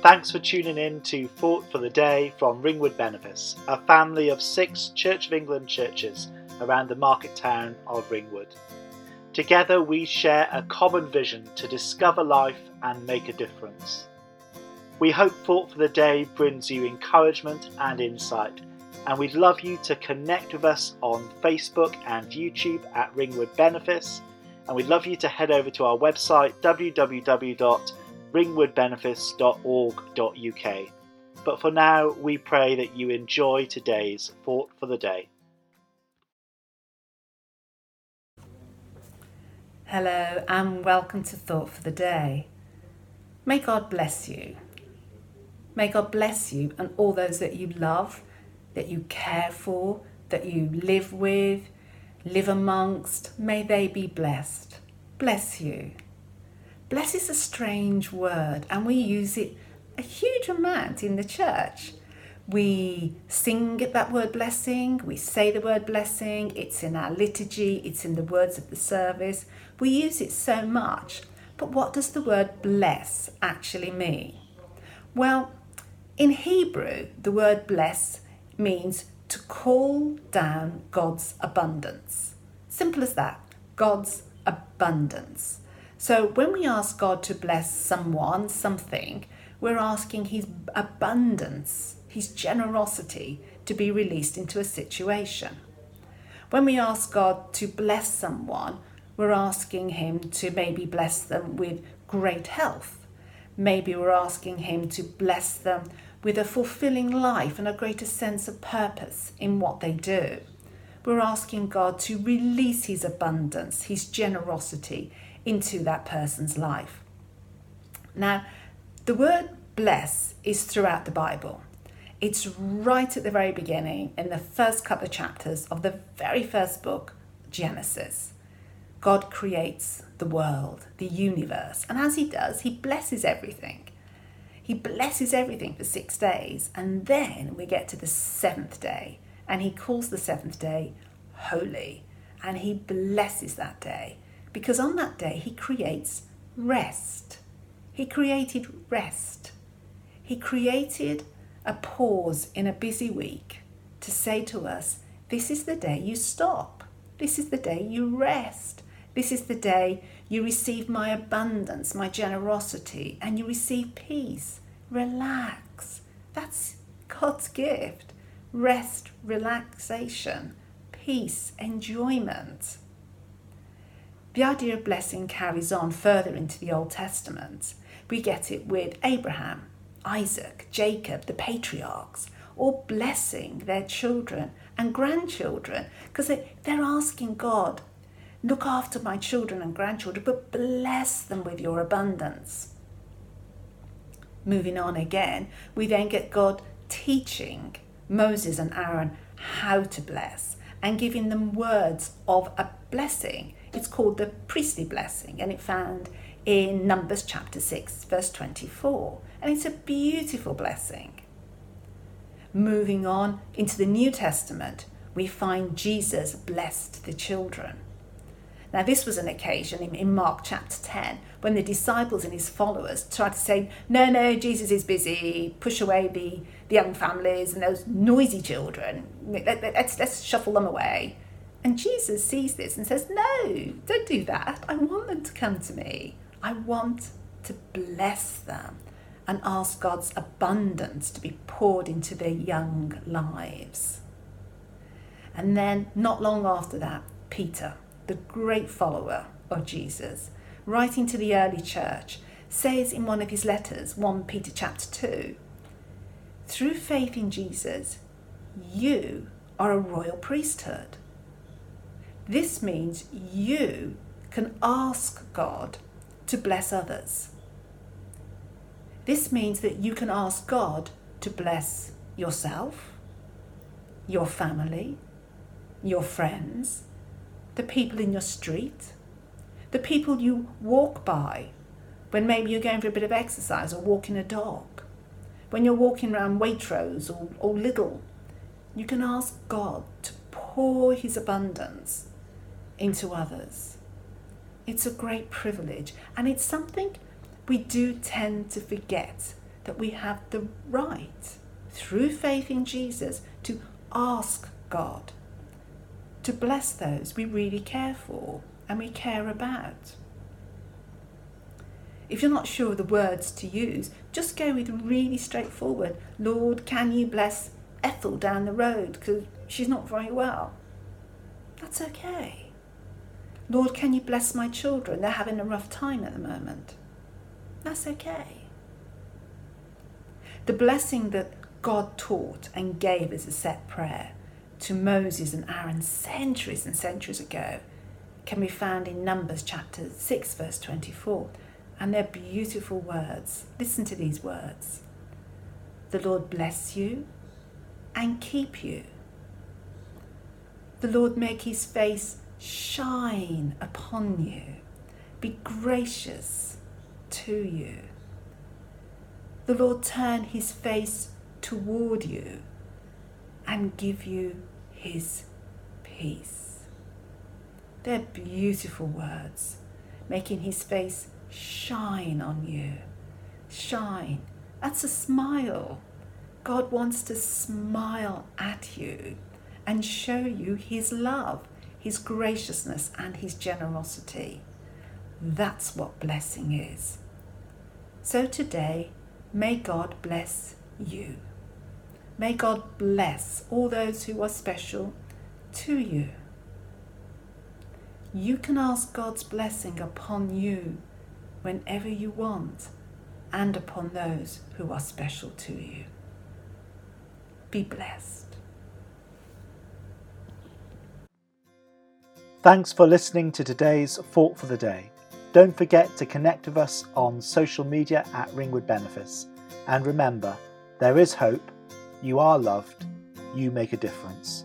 Thanks for tuning in to Thought for the Day from Ringwood Benefice, a family of six Church of England churches around the market town of Ringwood. Together we share a common vision to discover life and make a difference. We hope Thought for the Day brings you encouragement and insight, and we'd love you to connect with us on Facebook and YouTube at Ringwood Benefice, and we'd love you to head over to our website www ringwoodbenefice.org.uk. But for now, we pray that you enjoy today's Thought for the Day. Hello, and welcome to Thought for the Day. May God bless you. May God bless you and all those that you love, that you care for, that you live with, live amongst. May they be blessed. Bless you. Bless is a strange word and we use it a huge amount in the church. We sing that word blessing, we say the word blessing, it's in our liturgy, it's in the words of the service. We use it so much. But what does the word bless actually mean? Well, in Hebrew, the word bless means to call down God's abundance. Simple as that God's abundance. So when we ask God to bless someone, something, we're asking His abundance, His generosity to be released into a situation. When we ask God to bless someone, we're asking Him to maybe bless them with great health. Maybe we're asking Him to bless them with a fulfilling life and a greater sense of purpose in what they do. We're asking God to release His abundance, His generosity, into that person's life. Now, the word bless is throughout the Bible. It's right at the very beginning, in the first couple of chapters of the very first book, Genesis. God creates the world, the universe, and as He does, He blesses everything. He blesses everything for six days, and then we get to the seventh day, and He calls the seventh day holy, and He blesses that day because on that day he creates rest. He created rest. He created a pause in a busy week to say to us, This is the day you stop. This is the day you rest. This is the day you receive my abundance, my generosity, and you receive peace. Relax. That's God's gift. Rest, relaxation, peace, enjoyment. The idea of blessing carries on further into the Old Testament. We get it with Abraham, Isaac, Jacob, the patriarchs, all blessing their children and grandchildren because they, they're asking God, look after my children and grandchildren, but bless them with your abundance. Moving on again, we then get God teaching Moses and Aaron how to bless and giving them words of a blessing it's called the priestly blessing and it's found in Numbers chapter 6, verse 24. And it's a beautiful blessing. Moving on into the New Testament, we find Jesus blessed the children. Now, this was an occasion in, Mark chapter 10 when the disciples and his followers tried to say, No, no, Jesus is busy, push away the, the young families and those noisy children. Let, let's, let's shuffle them away. And Jesus sees this and says, No, don't do that. I want them to come to me. I want to bless them and ask God's abundance to be poured into their young lives. And then, not long after that, Peter, the great follower of Jesus, writing to the early church, says in one of his letters, 1 Peter chapter 2, through faith in Jesus, you are a royal priesthood this means you can ask God to bless others. This means that you can ask God to bless yourself, your family, your friends, the people in your street, the people you walk by when maybe you're going for a bit of exercise or walking a dog, when you're walking around Waitrose or, or Lidl. You can ask God to pour His abundance into others. It's a great privilege, and it's something we do tend to forget that we have the right, through faith in Jesus, to ask God to bless those we really care for and we care about. If you're not sure of the words to use, just go with really straightforward Lord, can you bless Ethel down the road because she's not very well? That's okay. Lord, can you bless my children? They're having a rough time at the moment. That's okay. The blessing that God taught and gave as a set prayer to Moses and Aaron centuries and centuries ago can be found in Numbers chapter 6, verse 24. And they're beautiful words. Listen to these words The Lord bless you and keep you. The Lord make his face shine upon you, be gracious to you. The Lord turn his face toward you and give you his peace. They're beautiful words, making his face shine on you. Shine. That's a smile. God wants to smile at you and show you his love, his graciousness, and his generosity. That's what blessing is. So today, may God bless you. May God bless all those who are special to you. You can ask God's blessing upon you whenever you want and upon those who are special to you. Be blessed. Thanks for listening to today's Thought for the Day. Don't forget to connect with us on social media at Ringwood Benefice. And remember, there is hope you are loved. You make a difference.